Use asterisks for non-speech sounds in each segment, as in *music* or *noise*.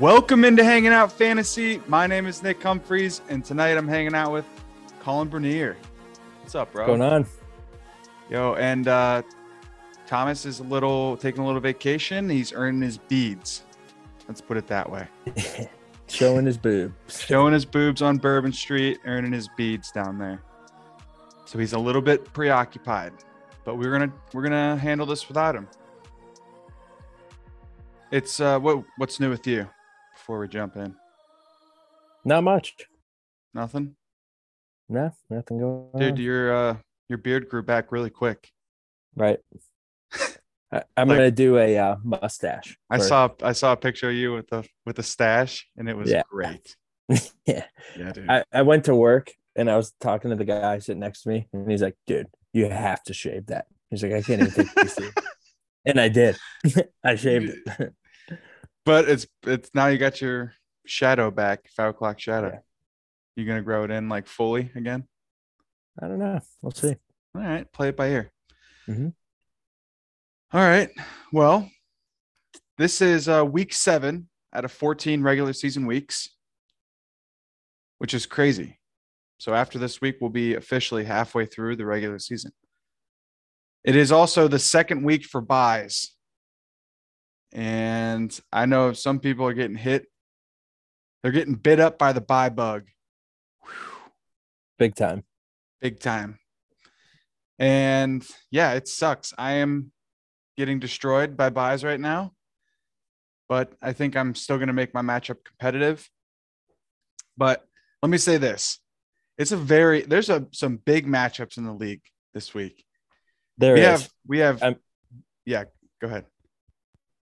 Welcome into Hanging Out Fantasy. My name is Nick Humphreys, and tonight I'm hanging out with Colin Bernier. What's up, bro? What's going on? Yo, and uh, Thomas is a little taking a little vacation. He's earning his beads. Let's put it that way. *laughs* Showing his boobs. Showing his boobs on Bourbon Street, earning his beads down there. So he's a little bit preoccupied, but we're gonna we're gonna handle this without him. It's uh, what what's new with you? Before we jump in, Not much. nothing, No, nothing going dude. on. Your uh, your beard grew back really quick. Right. *laughs* I, I'm Like- gonna do a uh, mustache. I for- saw I saw a picture of you with the with a stash, and it was Yeah. great. *laughs* yeah. Yeah, dude. I, I went to work and I was talking to the guy sitting next to me, and he's like, "Dude, you have to shave that." He's like, "I can't even take this." *laughs* And I did. I shaved it. But it's it's now you got your shadow back, five o'clock shadow. Yeah. You gonna grow it in like fully again? I don't know. We'll see. All right, play it by ear. Mhm. All right. Well, this is uh, week seven out of 14 regular season weeks, which is crazy. So after this week, we'll be officially halfway through the regular season. It is also the second week for byes. And I know some people are getting hit. They're getting bit up by the bye bug. Whew Big time. big time. And yeah, it sucks. I am getting destroyed by byes right now, but I think I'm still going to make my matchup competitive. But let me say this. It's a very there's a some big matchups in the league this week. There we is. have we have yeah, go ahead.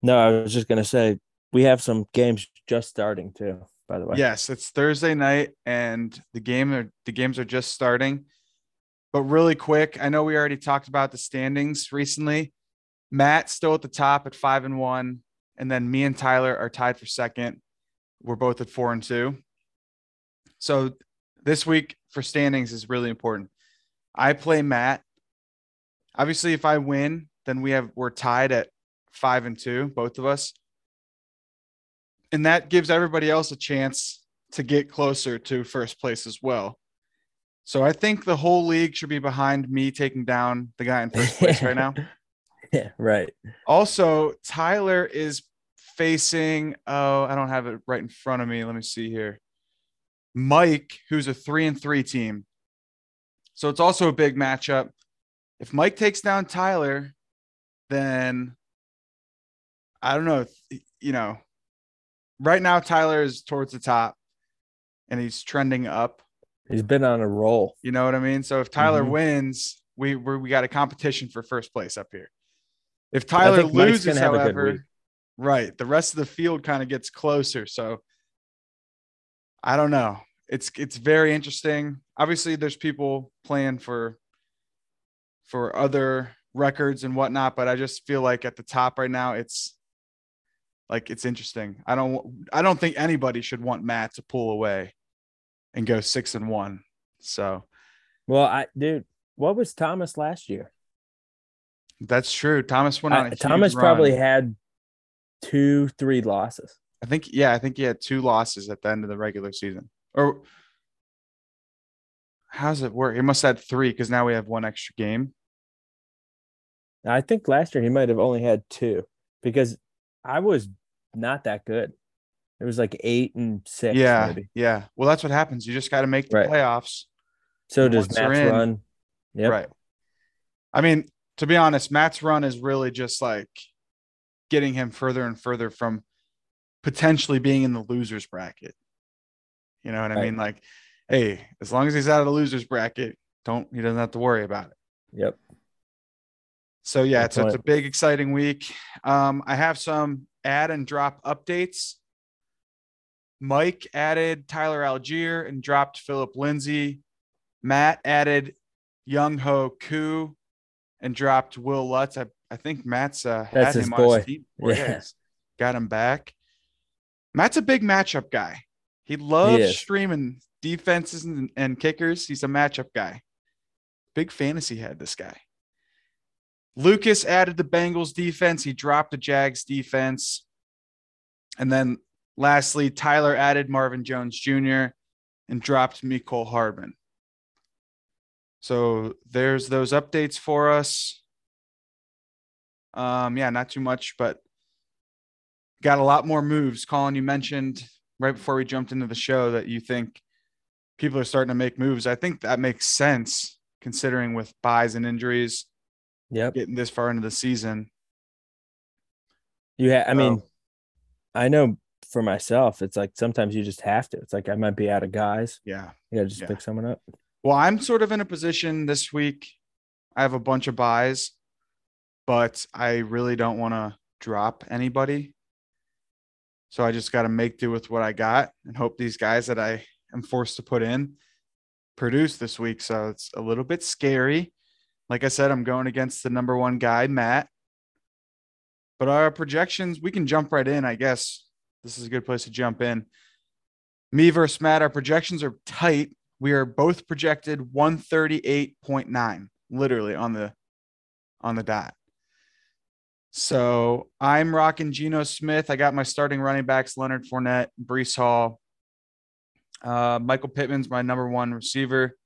No, I was just gonna say we have some games just starting too. By the way. Yes, it's Thursday night and the game are the games are just starting. But really quick, I know we already talked about the standings recently. Matt still at the top at five and one, and then me and Tyler are tied for second. We're both at four and two. So this week for standings is really important. I play Matt. Obviously, if I win, then we have we're tied at five and two, both of us and that gives everybody else a chance to get closer to first place as well. So I think the whole league should be behind me taking down the guy in first place right now. *laughs* yeah. Right. Also, Tyler is facing oh, I don't have it right in front of me. Let me see here. Mike, who's a 3 and 3 team. So it's also a big matchup. If Mike takes down Tyler, then I don't know, you know, right now Tyler is towards the top and he's trending up. He's been on a roll. You know what I mean? So if Tyler Mhm. wins, we we're, we got a competition for first place up here. If Tyler loses, gonna have a good however, right, the rest of the field kind of gets closer. So I don't know. It's it's very interesting. Obviously, there's people playing for for other records and whatnot, but I just feel like at the top right now, it's like it's interesting. I don't I don't think anybody should want Matt to pull away and go six and one. So Well, I dude, what was Thomas last year? That's true. Thomas went on. I- a huge Thomas run. probably had two, three losses. I think. Yeah, I think he had two losses at the end of the regular season. Or how's it work? He must have had three because now we have one extra game. I think last year he might have only had two because I was not that good. It was like eight and six, yeah, maybe. yeah. Well, that's what happens. You just got to make the Right. playoffs. So does Matt's in- run. Yep. Right. I mean, to be honest, Matt's run is really just like getting him further and further from potentially being in the losers bracket. You know what I mean? Like, hey, as long as he's out of the losers bracket, don't he doesn't have to worry about it. Yep. So yeah, it's, it's a big, exciting week. Um, I have some add and drop updates. Mike added Tyler Allgeier and dropped Philip Lindsay. Matt added Younghoe Koo and dropped Will Lutz. I, I think Matt's uh, had That's his him on boy. his. *laughs* Yeah, got him back. Matt's a big matchup guy. He loves is. streaming defenses and, and kickers. He's a matchup guy. Big fantasy head, this guy. Lucas added the Bengals defense. He dropped the Jags defense. And then lastly, Tyler added Marvin Jones Jr. and dropped Mecole Hardman. So there's those updates for us. Um, yeah, not too much, but got a lot more moves. Colin, you mentioned right before we jumped into the show that you think people are starting to make moves. I think that makes sense considering with byes and injuries. Yep. Getting this far into the season. You Yeah, I mean, I know for myself, it's like sometimes you just have to. It's like I might be out of guys. Yeah. You gotta just Yeah. pick someone up. Well, I'm sort of in a position this week. I have a bunch of byes, but I really don't want to drop anybody. So I just got to make do with what I got and hope these guys that I am forced to put in produce this week. So it's a little bit scary. Like I said, I'm going against the number one guy, Matt. But our projections, we can jump right in, I guess. This is a good place to jump in. Me versus Matt, our projections are tight. We are both projected 138.9, literally on the on the dot. So I'm rocking Geno Smith. I got my starting running backs, Leonard Fournette, Breece Hall. Uh, Michael Pittman's my number one receiver.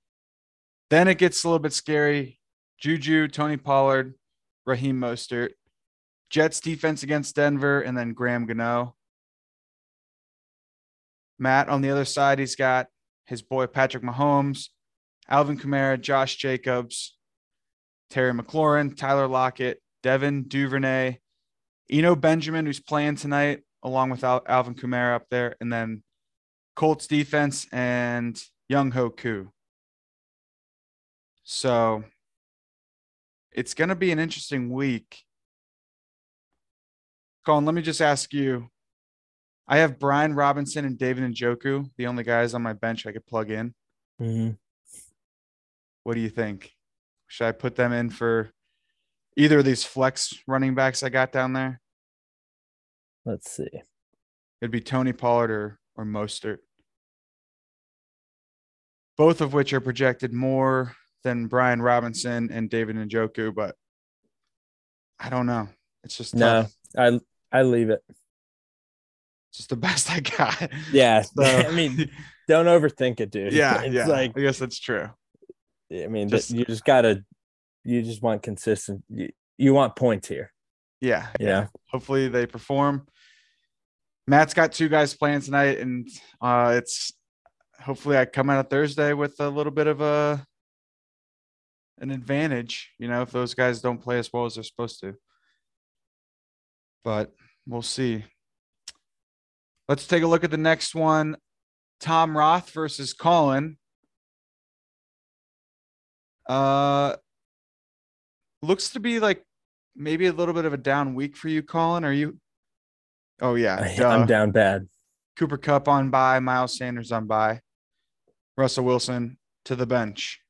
Then it gets a little bit scary. Juju, Tony Pollard, Raheem Mostert, Jets defense against Denver, and then Graham Gano. Matt on the other side, he's got his boy Patrick Mahomes, Alvin Kamara, Josh Jacobs, Terry McLaurin, Tyler Lockett, Devin Duvernay, Eno Benjamin, who's playing tonight, along with Al- Alvin Kamara up there, and then Colts defense and Younghoe Koo. So it's going to be an interesting week. Colin, let me just ask you. I have Brian Robinson and David Njoku, the only guys on my bench I could plug in. Mm-hmm. What do you think? Should I put them in for either of these flex running backs I got down there? Let's see. It'd be Tony Pollard or, or Mostert. Both of which are projected more than Brian Robinson and David Njoku, but I don't know. It's just No, tough. I I leave it. Just the *laughs* best I got. Yeah. *laughs* So- *laughs* I mean, don't overthink it, dude. yeah, it's yeah. like I guess that's true. I mean, Just- just, you just gotta, you just want consistent. You, you want points here. Yeah, Yeah. hopefully they perform. Matt's got two guys playing tonight, and uh, it's hopefully I come out of Thursday with a little bit of a an advantage. You know, if those guys don't play as well as they're supposed to, but we'll see. Let's take a look at the next one: Tom Roth versus Colin. Uh, looks to be like maybe a little bit of a down week for you, Colin. Are you? Oh yeah, duh. I'm down bad. Cooper Kupp on bye, Miles Sanders on bye, Russell Wilson to the bench.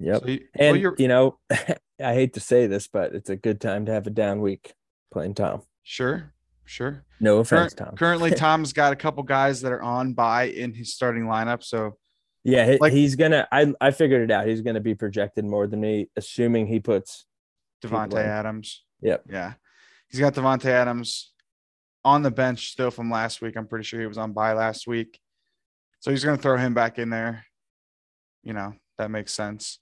Yep. So you, well, And you're you know, *laughs* I hate to say this, but it's a good time to have a down week playing Tom. sure, sure. No offense, Current- Tom. currently, *laughs* Tom's got a couple guys that are on bye in his starting lineup. So Yeah, Like- he's gonna. I I figured it out. He's gonna be projected more than me, assuming he puts. In. Adams. Yep. Yeah. He's got Davante Adams on the bench still from last week. I'm pretty sure he was on bye last week. So he's going to throw him back in there. You know, that makes sense.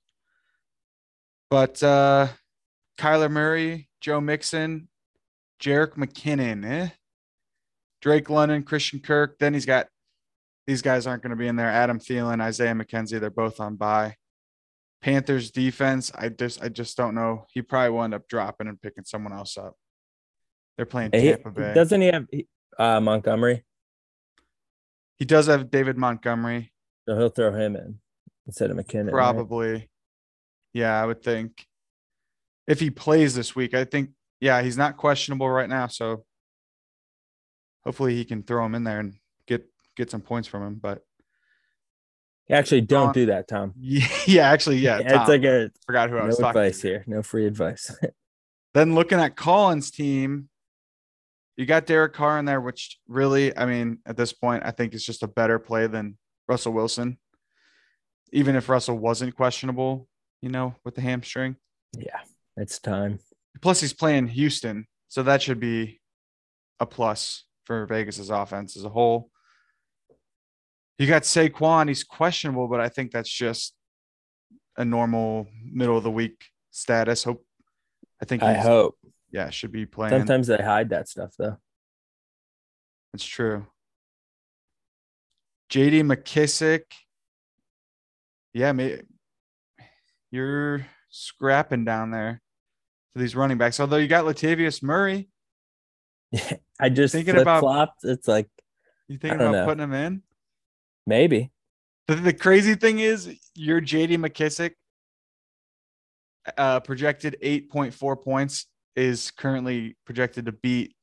But uh Kyler Murray, Joe Mixon, Jerick McKinnon, eh? Drake London, Christian Kirk. Then he's got these guys aren't going to be in there. Adam Thielen, Isaiah McKenzie, they're both on bye. Panthers defense, I just I just don't know. He probably will end up dropping and picking someone else up. They're playing Tampa Bay. doesn't he have uh, Montgomery? he does have David Montgomery, So he'll throw him in instead of McKinnon. right? Yeah, I would think. If he plays this week, I think yeah, he's not questionable right now, so hopefully he can throw him in there and get get some points from him. But Actually, don't Uh, do that, Tom. *laughs* yeah, yeah actually, yeah, it's like a forgot who I no was talking advice to. here. No free advice. *laughs* Then looking at Colin's team, you got Derek Carr in there, which really, I mean, at this point, I think is just a better play than Russell Wilson. Even if Russell wasn't questionable, you know, with the hamstring. yeah, it's time. Plus, he's playing Houston, so that should be a plus for Vegas's offense as a whole. You got Saquon, he's questionable, but I think that's just a normal middle of the week status. Hope I think I hope. yeah, should be playing. Sometimes they hide that stuff though. It's true. JD McKissic. Yeah, may, you're scrapping down there for these running backs. Although you got Latavius Murray. *laughs* I just Thinking about- flopped. It's like You thinking about know. putting him in? maybe. The, the crazy thing is your JD McKissic uh, projected 8.4 points is currently projected to beat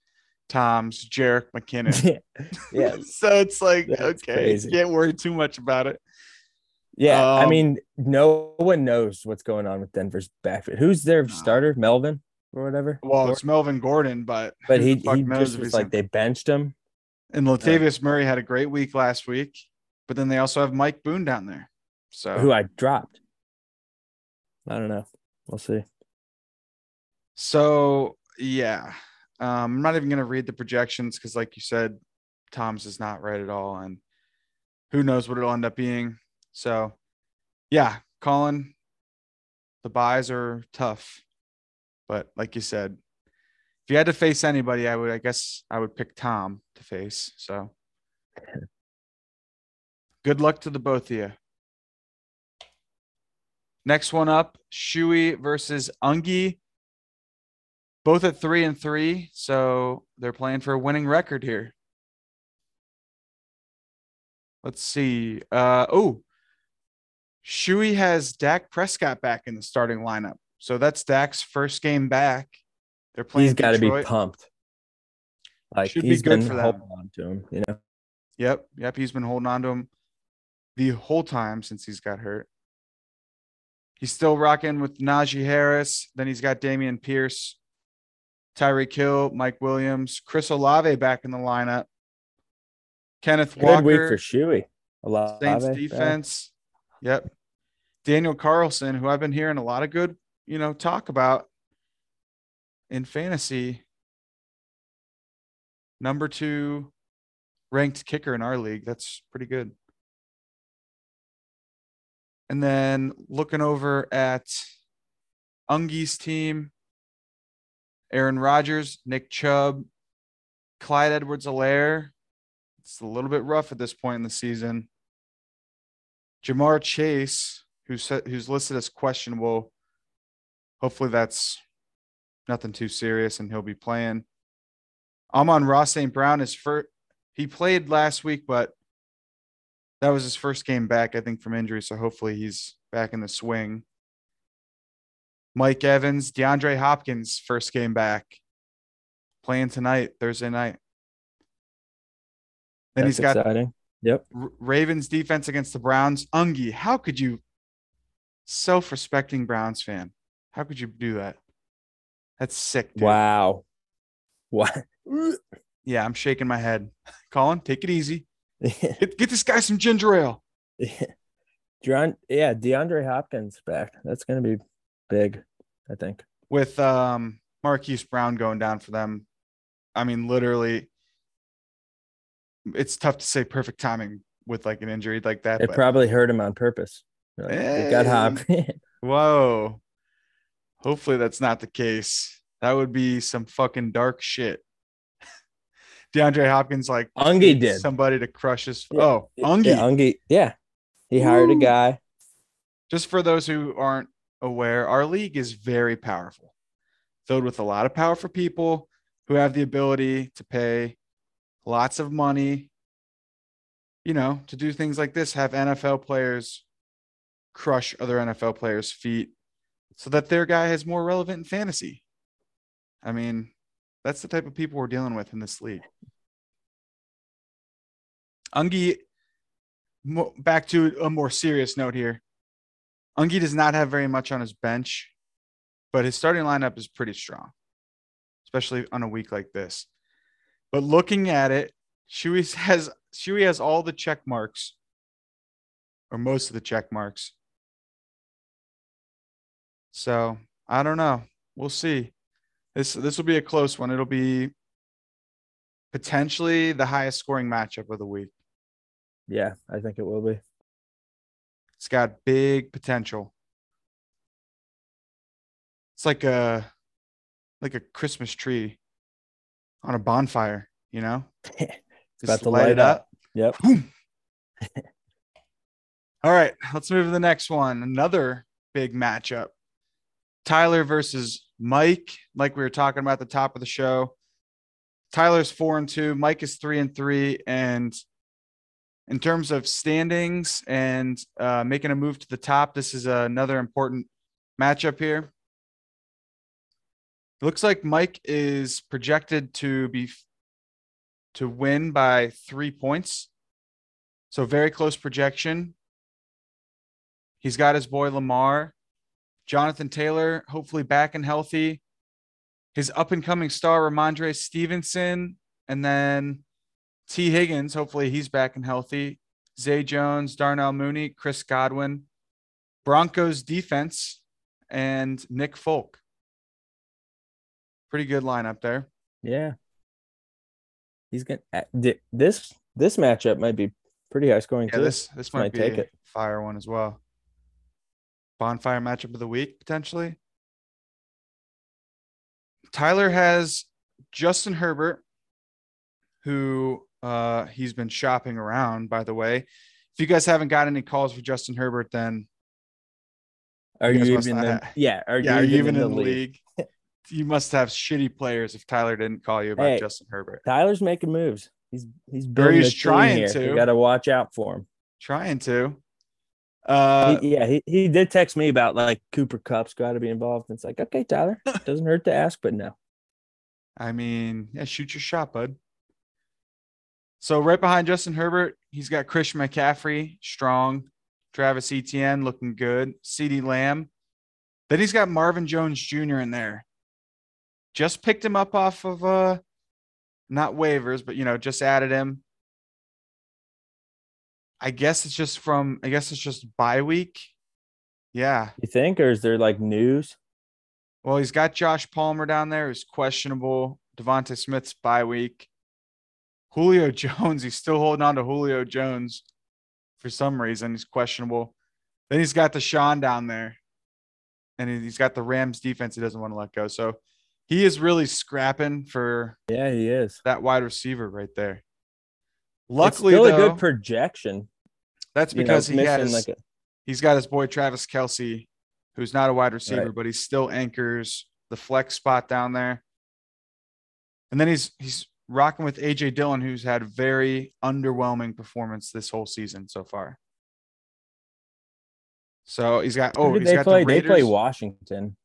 Tom's Jerick McKinnon. *laughs* yeah. *laughs* so it's like, That's okay, crazy. can't worry too much about it. Yeah. I Um, mean, no one knows what's going on with Denver's backfield. Who's their No. starter? Melvin or whatever? Well, it's Melvin Gordon, but but he, he knows just was like in- they benched him. and Latavius Murray had a great week last week, but then they also have Mike Boone down there. So who I dropped. I don't know. We'll see. So yeah, um, I'm not even gonna read the projections because, like you said, Tom's is not right at all, and who knows what it'll end up being. So yeah, Colin, the byes are tough, but like you said, if you had to face anybody, I would, I guess, I would pick Tom to face. So good luck to the both of you. Next one up, Shui versus Ungi both at three and three, so they're playing for a winning record here. Let's see. Uh oh, Shui has Dak Prescott back in the starting lineup, so that's Dak's first game back. They're playing. He's got to be pumped. Like Should be good been for holding on to him, you know. Yep, yep. He's been holding on to him the whole time since he's got hurt. He's still rocking with Najee Harris. Then he's got Dameon Pierce, Tyreek Hill, Mike Williams, Chris Olave back in the lineup. Kenneth Walker. Good week for Shuey. A lot Saints defense. Yep. Daniel Carlson, who I've been hearing a lot of good, you know, talk about in fantasy. Number two ranked kicker in our league. That's pretty good. And then looking over at Ungi's team, Aaron Rodgers, Nick Chubb, Clyde Edwards-Helaire. It's a little bit rough at this point in the season. Ja'Marr Chase, who's who's listed as questionable. Hopefully that's nothing too serious and he'll be playing. Amon-Ra St. Brown is first. He played last week, but that was his first game back, I think, from injury. So hopefully he's back in the swing. Mike Evans, DeAndre Hopkins, first game back, playing tonight, Thursday night. Then That's he's got exciting. Yep. R- Ravens defense against the Browns. Ungi, how could you, self-respecting Browns fan, how could you do that? That's sick, dude. Wow. What? *laughs* Yeah, I'm shaking my head. *laughs* Colin, take it easy. *laughs* Get, get this guy some ginger ale. Deon- yeah, DeAndre Hopkins back. That's gonna be big, I think. with um Marquise Brown going down for them. I mean, literally, it's tough to say perfect timing with like an injury like that. It but probably hurt him on purpose. Like, It got eh. Hey. Hopkins. *laughs* whoa. Hopefully that's not the case. That would be some fucking dark shit. *laughs* DeAndre Hopkins like Ungi did. somebody to crush his. Yeah. Oh, Ungi. Yeah, Ungi. Yeah. He hired a guy. just for those who aren't aware, our league is very powerful, filled with a lot of powerful people who have the ability to pay lots of money, you know, to do things like this, have NFL players crush other NFL players' feet so that their guy has more relevant in fantasy. I mean, that's the type of people we're dealing with in this league. Ungi, back to a more serious note here. Ungi does not have very much on his bench, but his starting lineup is pretty strong, especially on a week like this. But looking at it, Shui *laughs* has Shui has all the check marks, or most of the check marks. So I don't know. We'll see. This this will be a close one. It'll be potentially the highest scoring matchup of the week. Yeah, I think it will be. It's got big potential. It's like a like a Christmas tree on a bonfire, you know? *laughs* Just about to light up. Yep. *laughs* All right, let's move to the next one. Another big matchup. Tyler versus Mike, like we were talking about at the top of the show. Tyler's four and two, Mike is three and three. And in terms of standings and uh, making a move to the top, this is another important matchup here. It looks like Mike is projected to be to win by three points. So very close projection. He's got his boy Lamar, Jonathan Taylor, hopefully back and healthy. His up and coming star, Rhamondre Stevenson, and then Tee Higgins, hopefully he's back and healthy. Zay Jones, Darnell Mooney, Chris Godwin, Broncos defense, and Nick Folk. Pretty good lineup there. Yeah. He's gonna this this matchup might be pretty high scoring Yeah, too. this this might, might be take a it. fire one as well. Bonfire matchup of the week potentially. Tyler has Justin Herbert, who uh he's been shopping around. By the way, if you guys haven't got any calls for Justin Herbert, then Are You you, even in, yeah, are yeah, you are you even even in the league? You must have shitty players if Tyler didn't call you about Hey, Justin Herbert. Tyler's making moves. He's he's building he's trying here. to. You got to watch out for him. Trying to. Uh, He- yeah, he, he did text me about like Cooper Kupp's got to be involved. And It's like, okay, Tyler, *laughs* doesn't hurt to ask, but no. I mean, yeah, shoot your shot, bud. So right behind Justin Herbert, he's got Christian McCaffrey, strong. Travis Etienne looking good. CeeDee Lamb. Then he's got Marvin Jones Jr. in there. Just picked him up off of uh not waivers, but you know, just added him. I guess it's just from I guess it's just bye week. Yeah. You think, or is there like news? Well, he's got Josh Palmer down there who's questionable. DeVonta Smith's bye week. Julio *laughs* Jones, he's still holding on to Julio Jones for some reason. He's questionable. Then he's got the Deshaun down there. And he's got the Rams defense he doesn't want to let go. So he is really scrapping for Yeah, he is. that wide receiver right there. It's Luckily, still though, a good projection. that's you know, because he has like a, he's got his boy Travis Kelce, who's not a wide receiver, Right. but he still anchors the flex spot down there. And then he's he's rocking with AJ Dillon, who's had very underwhelming performance this whole season so far. So he's got oh he's they got play? the They play Washington.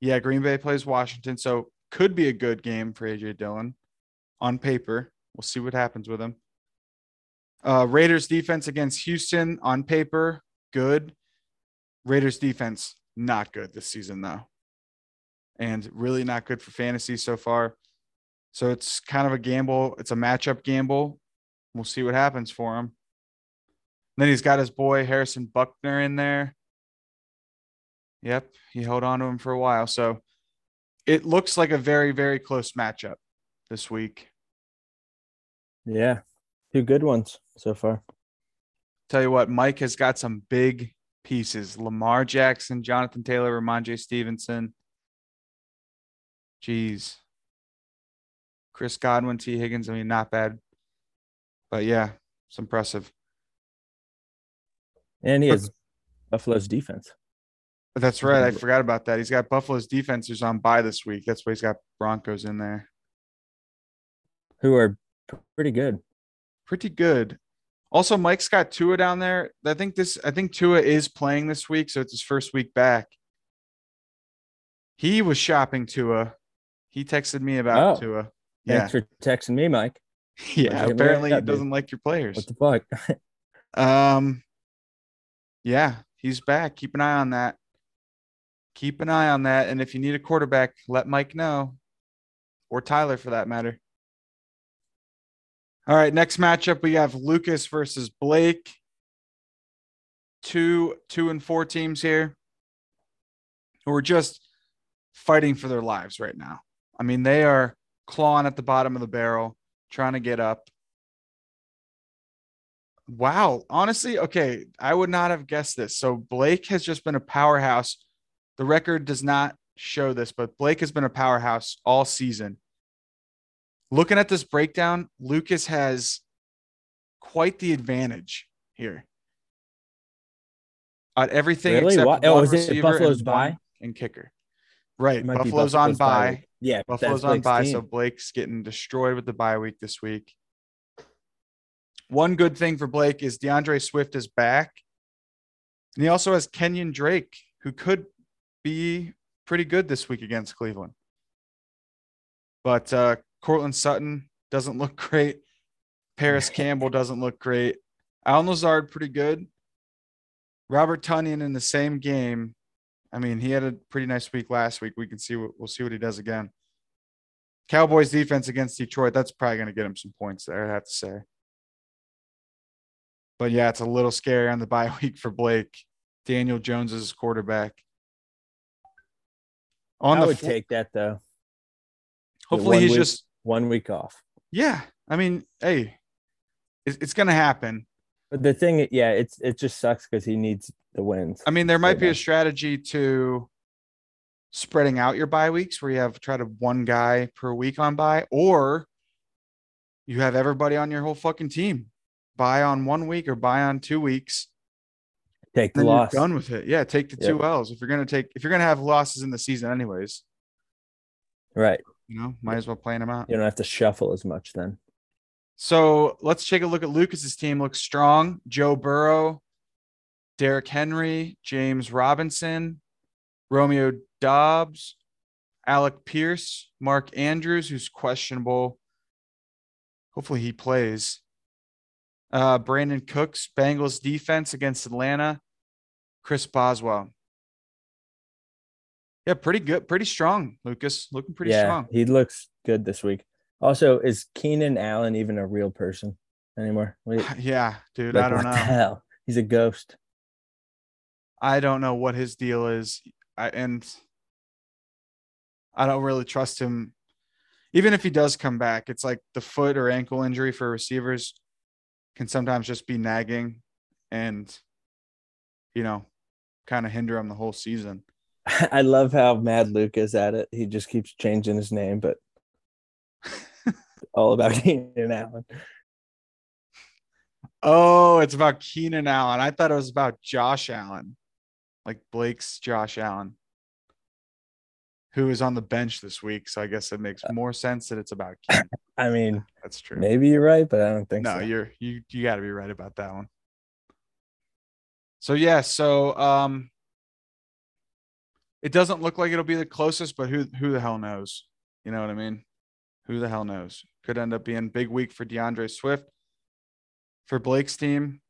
Yeah, Green Bay plays Washington, so could be a good game for AJ Dillon on paper. We'll see what happens with him. Uh, Raiders defense against Houston on paper, good. Raiders defense, not good this season, though. And really not good for fantasy so far. So it's kind of a gamble. It's a matchup gamble. We'll see what happens for him. Then he's got his boy Harrison Butker in there. Yep, he held on to him for a while. So it looks like a very, very close matchup this week. Yeah, two good ones so far. Tell you what, Mike has got some big pieces. Lamar Jackson, Jonathan Taylor, Rhamondre Stevenson. Jeez. Chris Godwin, Tee Higgins. I mean, not bad. But yeah, it's impressive. And he has Buffalo's defense. That's right. I forgot about that. He's got Buffalo's defense who's on bye this week. That's why he's got Broncos in there. who are pretty good. Pretty good. Also, Mike's got Tua down there. I think this I think Tua is playing this week, so it's his first week back. He was shopping Tua. He texted me about Oh. Tua. Yeah. Thanks for texting me, Mike. *laughs* Yeah. Where'd Apparently he where'd that be? doesn't like your players. What the fuck? *laughs* Um yeah, he's back. Keep an eye on that. Keep an eye on that. And if you need a quarterback, let Mike know. Or Tyler for that matter. All right, next matchup we have Lucas versus Blake. Two two and four teams here who are just fighting for their lives right now. I mean, they are clawing at the bottom of the barrel. trying to get up. Wow. Honestly, okay. I would not have guessed this. So Blake has just been a powerhouse. The record does not show this, but Blake has been a powerhouse all season. Looking at this breakdown, Lucas has quite the advantage here. At everything Really? except oh, is it Buffalo's and bye? and kicker. Right. Be Buffalo's on Buffalo's bye bye. Yeah, Buffalo's on bye, team. so Blake's getting destroyed with the bye week this week. One good thing for Blake is D'Andre Swift is back. And he also has Kenyan Drake, who could be pretty good this week against Cleveland. But uh Courtland Sutton doesn't look *laughs* great. Parris Campbell doesn't look great. Allen Lazard pretty good. Robert Tonyan in the same game. I mean, he had a pretty nice week last week. We can see what we'll see what he does again. Cowboys defense against Detroit. That's probably going to get him some points there. I have to say. But yeah, it's a little scary on the bye *laughs* week for Blake. Daniel Jones is his quarterback. On I the would fl- take that though. hopefully he's week. just One week off. yeah. I mean, hey, it's, it's going to happen. But the thing, yeah, it's it just sucks because he needs the wins. I mean, there might Right be now. a strategy to spreading out your bye weeks where you have try to one guy per week on bye, or you have everybody on your whole fucking team bye on one week or bye on two weeks. Take the loss. done with it. Yeah, take the two L's if you're gonna take if you're gonna have losses in the season anyways. Right. You know, might as well plan them out. You don't have to shuffle as much then. So let's take a look at Lucas's team. Looks strong. Joe Burrow, Derrick Henry, James Robinson, Romeo Doubs, Alec Pierce, Mark Andrews, who's questionable. Hopefully he plays. Uh, Brandin Cooks, Bengals defense against Atlanta. Chris Boswell. Yeah, pretty good, pretty strong, Lucas. Looking pretty yeah, strong. he looks good this week. Also, is Keenan Allen even a real person anymore? Wait, *sighs* Yeah, dude. like, I don't what know. the hell? He's a ghost. I don't know what his deal is. I and I don't really trust him. Even if he does come back, it's like the foot or ankle injury for receivers can sometimes just be nagging and you know, kind of hinder him the whole season. *laughs* I love how mad Luke is at it. He just keeps changing his name, but *laughs* all about Keenan Allen. Oh, it's about Keenan Allen. I thought it was about Josh Allen, like Blake's Josh Allen, who is on the bench this week. So I guess it makes uh, more sense that it's about Keenan. *laughs* I mean, That's true. maybe you're right, but I don't think no, so. you're you you got to be right about that one. So yeah, so um, it doesn't look like it'll be the closest, but who who the hell knows? You know what I mean? Who the hell knows? Could end up being big week for D'Andre Swift. For Blake's team,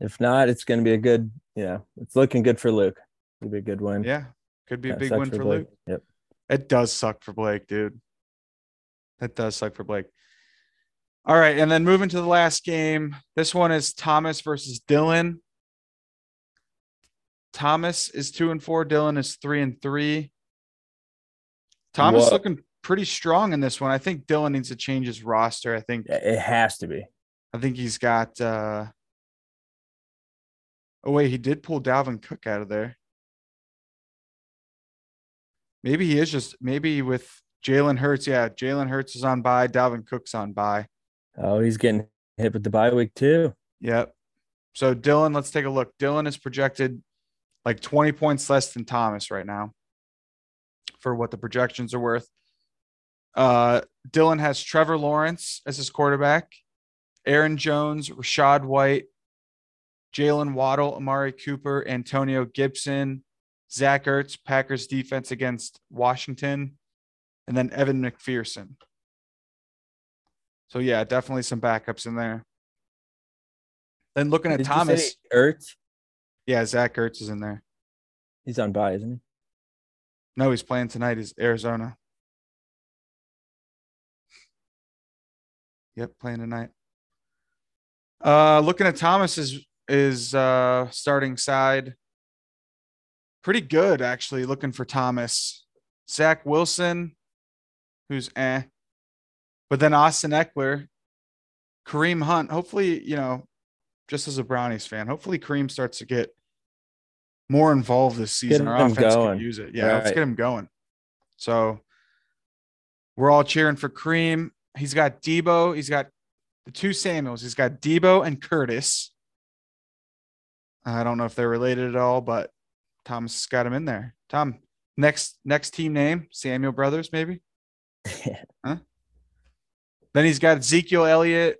If not, it's going to be a good. Yeah, it's looking good for Luke. It'll be a good win. yeah, could be a big win for, Blake. Luke. Yep. It does suck for Blake, dude. That does suck for Blake. All right, and then moving to the last game. This one is Thomas versus Dylan. Thomas is two and four. Dylan is three and three. Thomas Whoa. looking pretty strong in this one. I think Dylan needs to change his roster. I think It has to be. I think he's got uh oh wait, he did pull Dalvin Cook out of there. Maybe he is just maybe with Jalen Hurts. Yeah, Jalen Hurts is on bye, Dalvin Cook's on bye. Oh, he's getting hit with the bye week too. Yep. So Dylan, let's take a look. Dylan is projected like 20 points less than Thomas right now for what the projections are worth. Uh Dylan has Trevor Lawrence as his quarterback, Aaron Jones, Rachaad White, Jaylen Waddle, Amari Cooper, Antonio Gibson, Zach Ertz, Packers defense against Washington, and then Evan McPherson. So yeah, definitely some backups in there. Then looking at Did Thomas, Ertz. Yeah, Zach Ertz is in there. He's on bye, isn't he? No, he's playing tonight. He's Arizona. Yep, playing tonight. Uh looking at Thomas is is uh starting side. Pretty good, actually, looking for Thomas. Zach Wilson, who's eh. But then Austin Ekeler, Kareem Hunt. Hopefully, you know, just as a Brownies fan, hopefully Kareem starts to get more involved this season. Our offense going. can use it. Yeah, let's get him going. So we're all cheering for Kareem. He's got Deebo. He's got the two Samuels. He's got Deebo and Curtis. I don't know if they're related at all, but Thomas has got him in there. Tom, next next team name, Samuel Brothers, maybe. *laughs* huh? Then he's got Ezekiel Elliott,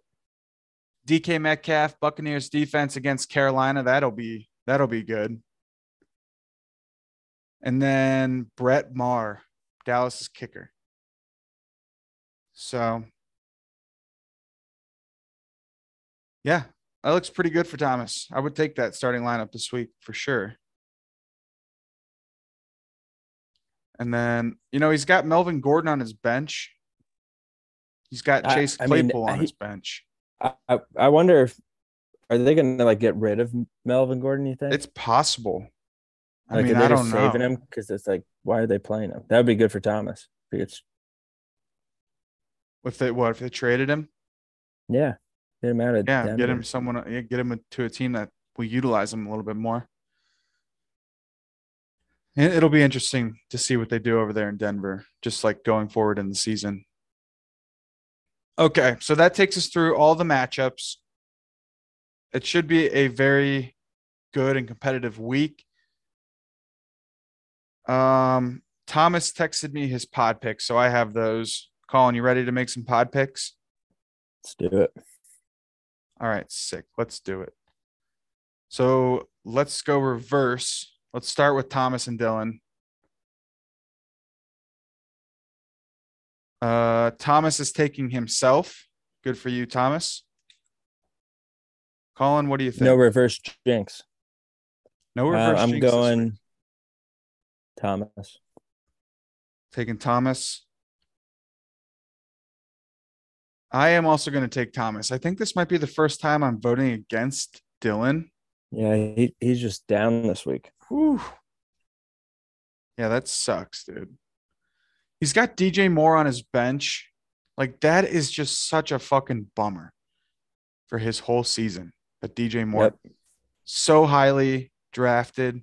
DK Metcalf, Buccaneers defense against Carolina. That'll be that'll be good. And then Brett Maher, Dallas's kicker. So yeah, that looks pretty good for Thomas. I would take that starting lineup this week for sure. And then, you know, he's got Melvin Gordon on his bench. He's got I- Chase I mean, Claypool on he- his bench. I, I, I wonder if are they gonna like get rid of Melvin Gordon? You think? It's possible. I like, mean, are they I just don't know. saving him because it's like, why are they playing him? That would be good for Thomas. It's If they what if they traded him? yeah, get him out of Yeah, get him someone. Yeah, get him to a team that will utilize him a little bit more. And it'll be interesting to see what they do over there in Denver, just like going forward in the season. Okay, so that takes us through all the matchups. It should be a very good and competitive week. Um, Thomas texted me his pod picks, so I have those. Colin, you ready to make some pod picks? Let's do it. All right, sick. Let's do it. So let's go reverse. Let's start with Thomas and Dylan. Uh, Thomas is taking himself. Good for you, Thomas. Colin, what do you think? No reverse jinx. no Uh, reverse. I'm jinx this week. going Thomas. taking Thomas. I am also going to take Thomas. I think this might be the first time I'm voting against Dylan. Yeah, he, he's just down this week. Whew. Yeah, that sucks, dude. He's got DJ Moore on his bench. Like that is just such a fucking bummer for his whole season. That DJ Moore Yep. so highly drafted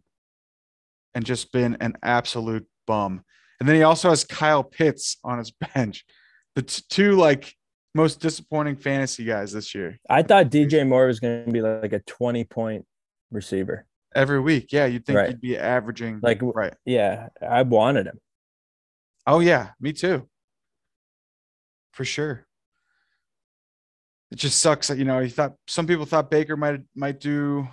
and just been an absolute bum. And then he also has Kyle Pitts on his *laughs* bench. The t- two like most disappointing fantasy guys this year. I thought DJ Moore was going to be like a 20 point receiver. Every week. Yeah, you'd think Right. he'd be averaging Like, right. yeah, I wanted him. Oh yeah, me too. For sure. It just sucks that you know he thought some people thought Baker might might do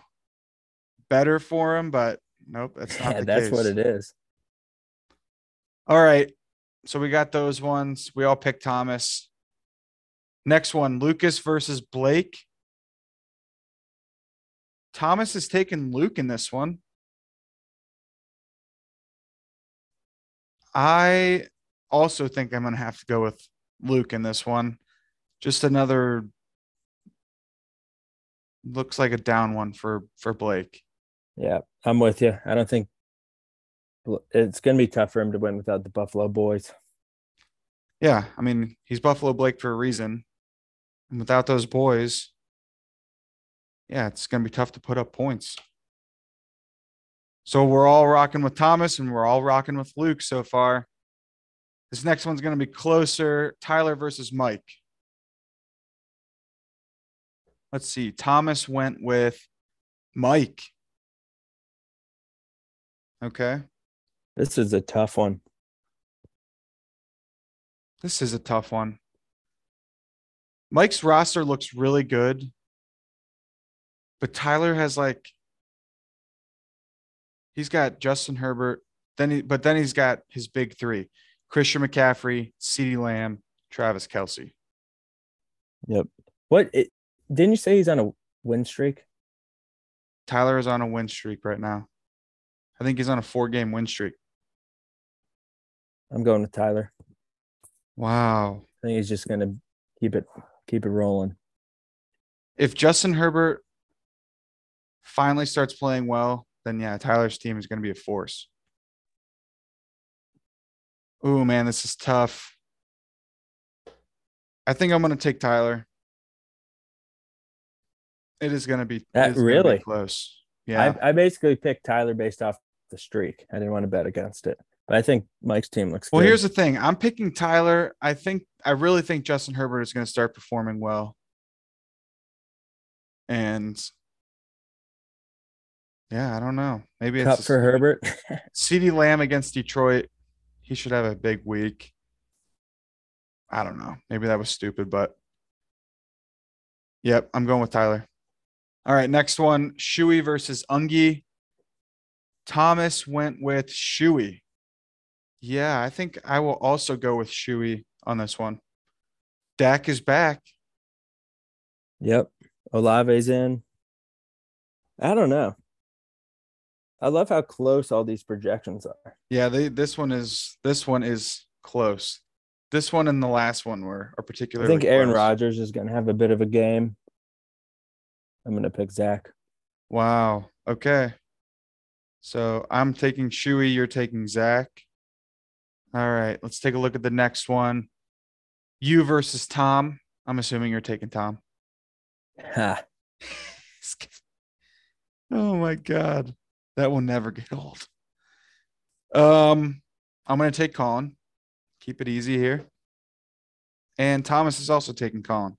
better for him, but nope, that's not Yeah, that's case. what it is. All right, so we got those ones. We all picked Thomas. Next one, Lucas versus Blake. Thomas is taking Luke in this one. I also think I'm going to have to go with Luke in this one. Just another looks like a down one for for Blake. Yeah, I'm with you. I don't think it's going to be tough for him to win without the Buffalo boys. Yeah, I mean, he's Buffalo Blake for a reason. And without those boys, yeah, it's going to be tough to put up points. So we're all rocking with Thomas and we're all rocking with Luke so far. This next one's going to be closer Tyler versus Mike. Let's see. Thomas went with Mike. Okay. This is a tough one. This is a tough one. Mike's roster looks really good, but Tyler has like he's got Justin Herbert, then he but then he's got his big three: Christian McCaffrey, CeeDee Lamb, Travis Kelce. Yep. What it, didn't you say he's on a win streak? Tyler is on a win streak right now. I think he's on a four-game win streak. I'm going with Tyler. Wow. I think he's just going to keep it keep it rolling. If Justin Herbert finally starts playing well, then yeah, Tyler's team is going to be a force. Oh man, this is tough. I think I'm going to take Tyler. It is going to be That- gonna be really? close. Yeah. I, I basically picked Tyler based off the streak. I didn't want to bet against it, but I think Mike's team looks well, good. here's the thing. I'm picking Tyler. I think I really think Justin Herbert is going to start performing well. And yeah, I don't know. Maybe it's cup just- for Herbert. *laughs* CeeDee Lamb against Detroit. He should have a big week. I don't know. Maybe that was stupid, but yep, I'm going with Tyler. All right, next one Shuey versus Ungi. Thomas went with Shuey. Yeah, I think I will also go with Shuey on this one. Dak is back. yep. Olave's in. I don't know. I love how close all these projections are. Yeah, they this one is this one is close. This one and the last one were are particularly. I think Aaron. Rodgers is going to have a bit of a game. I'm going to pick Zach. Wow. Okay. So I'm taking Shuey. You're taking Zach. All right. Let's take a look at the next one. You versus Tom. I'm assuming you're taking Tom. Ha. *laughs* oh my God. That will never get old. Um, I'm gonna take Colin. Keep it easy here. And Thomas is also taking Colin.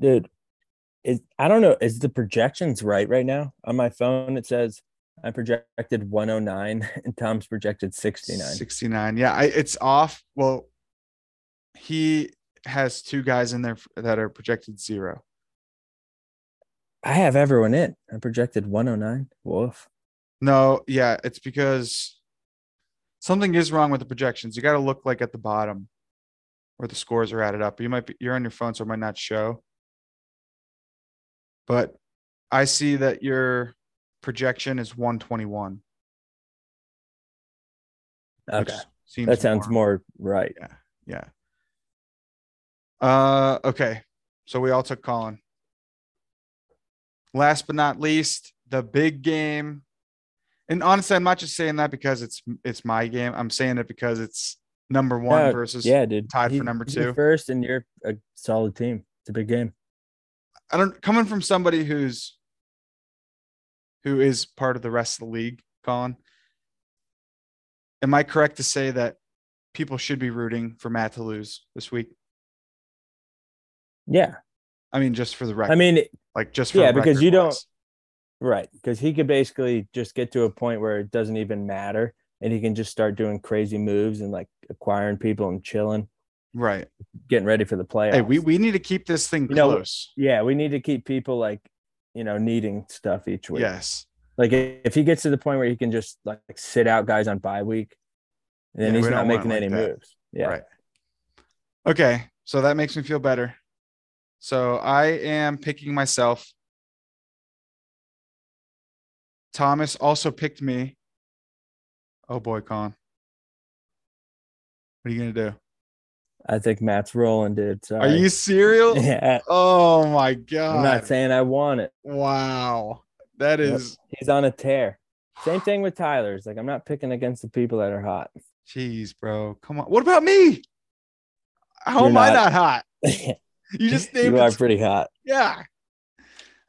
Dude, is I don't know. Is the projections right right now? On my phone, it says I projected 109 *laughs* and Tom's projected 69. 69. Yeah, I, it's off. Well, he has two guys in there that are projected zero. I have everyone in. I projected 109. Woof. No, yeah, it's because something is wrong with the projections. You got to look like at the bottom where the scores are added up. You might be you're on your phone, so it might not show. But I see that your projection is 121. Okay. seems That sounds more right. Yeah. Uh okay. So we all took Colin. Last but not least, the big game. And honestly, I'm not just saying that because it's it's my game. I'm saying it because it's number one Yeah, versus Yeah, dude. tied for number two. First, and you're a solid team. It's a big game. I don't coming from somebody who's who is part of the rest of the league, Colin. Am I correct to say that people should be rooting for Matt to lose this week? Yeah. I mean, just for the record. I mean, like just for yeah, because you don't- right. Because he could basically just get to a point where it doesn't even matter. And he can just start doing crazy moves and like acquiring people and chilling, right. getting ready for the playoffs. Hey, we, we need to keep this thing You know, close. yeah, we need to keep people like, you know, needing stuff each week. yes. Like if he gets to the point where he can just like sit out guys on bye week, then Yeah, he's not making like any that. moves. Yeah. Right. Okay. So that makes me feel better. So I am picking myself. Thomas also picked me. Oh boy, Con. What are you gonna do? I think Matt's rolling, dude. Sorry. Are you serial? *laughs* Yeah. Oh my god. I'm not saying I want it. wow. That is he's on a tear. Same thing with Tyler's. Like I'm not picking against the people that are hot. jeez, bro. Come on. What about me? How You're am I not- not hot? *laughs* You just named you are pretty hot. Yeah.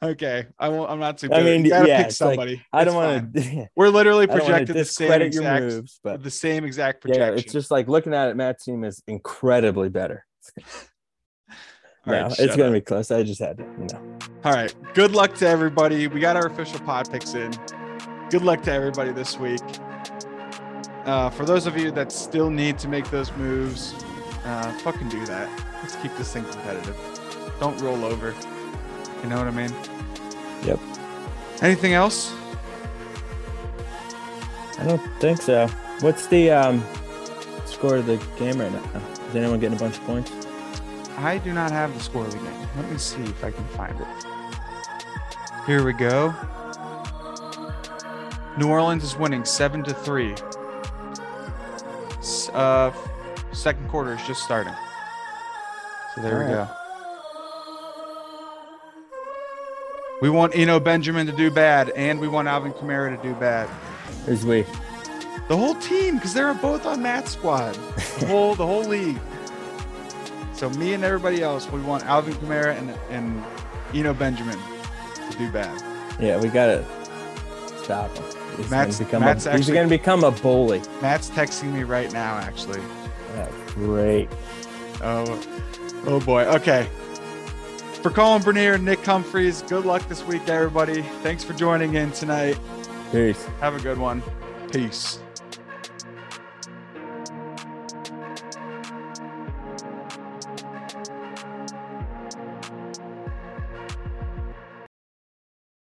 Okay. I won't, I'm not too. I mean, you gotta yeah, pick it's like, somebody. I don't want to. *laughs* We're literally I don't want to projected the same exact, moves, but the same exact yeah, it's just like looking at it. Matt's team is incredibly better. *laughs* All right, no, it's gonna up. be close. I just had to, you know. All right. Good luck to everybody. We got our official pod picks in. Good luck to everybody this week. Uh, for those of you that still need to make those moves, uh, fucking do that. Let's keep this thing competitive. Don't roll over. You know what I mean? Yep. Anything else? I don't think so. What's the um score of the game right now? Is anyone getting a bunch of points? I do not have the score of the game. Let me see if I can find it. Here we go. New Orleans is winning seven to three. Uh, second quarter is just starting. So there we Alright. go. We want Eno Benjamin to do bad, and we want Alvin Kamara to do bad. Who's we? The whole team, because they're both on Matt's squad. The whole the whole league. So me and everybody else, we want Alvin Kamara and and Eno Benjamin to do bad. Yeah, we gotta stop him. He's Matt's- gonna become Matt's a, he's actually- gonna become a bully. Matt's texting me right now, actually. Yeah, great. Oh, oh boy. Okay. For Colin Bernier and Nick Humphreys, good luck this week, everybody. Thanks for joining in tonight. Peace. Have a good one. Peace.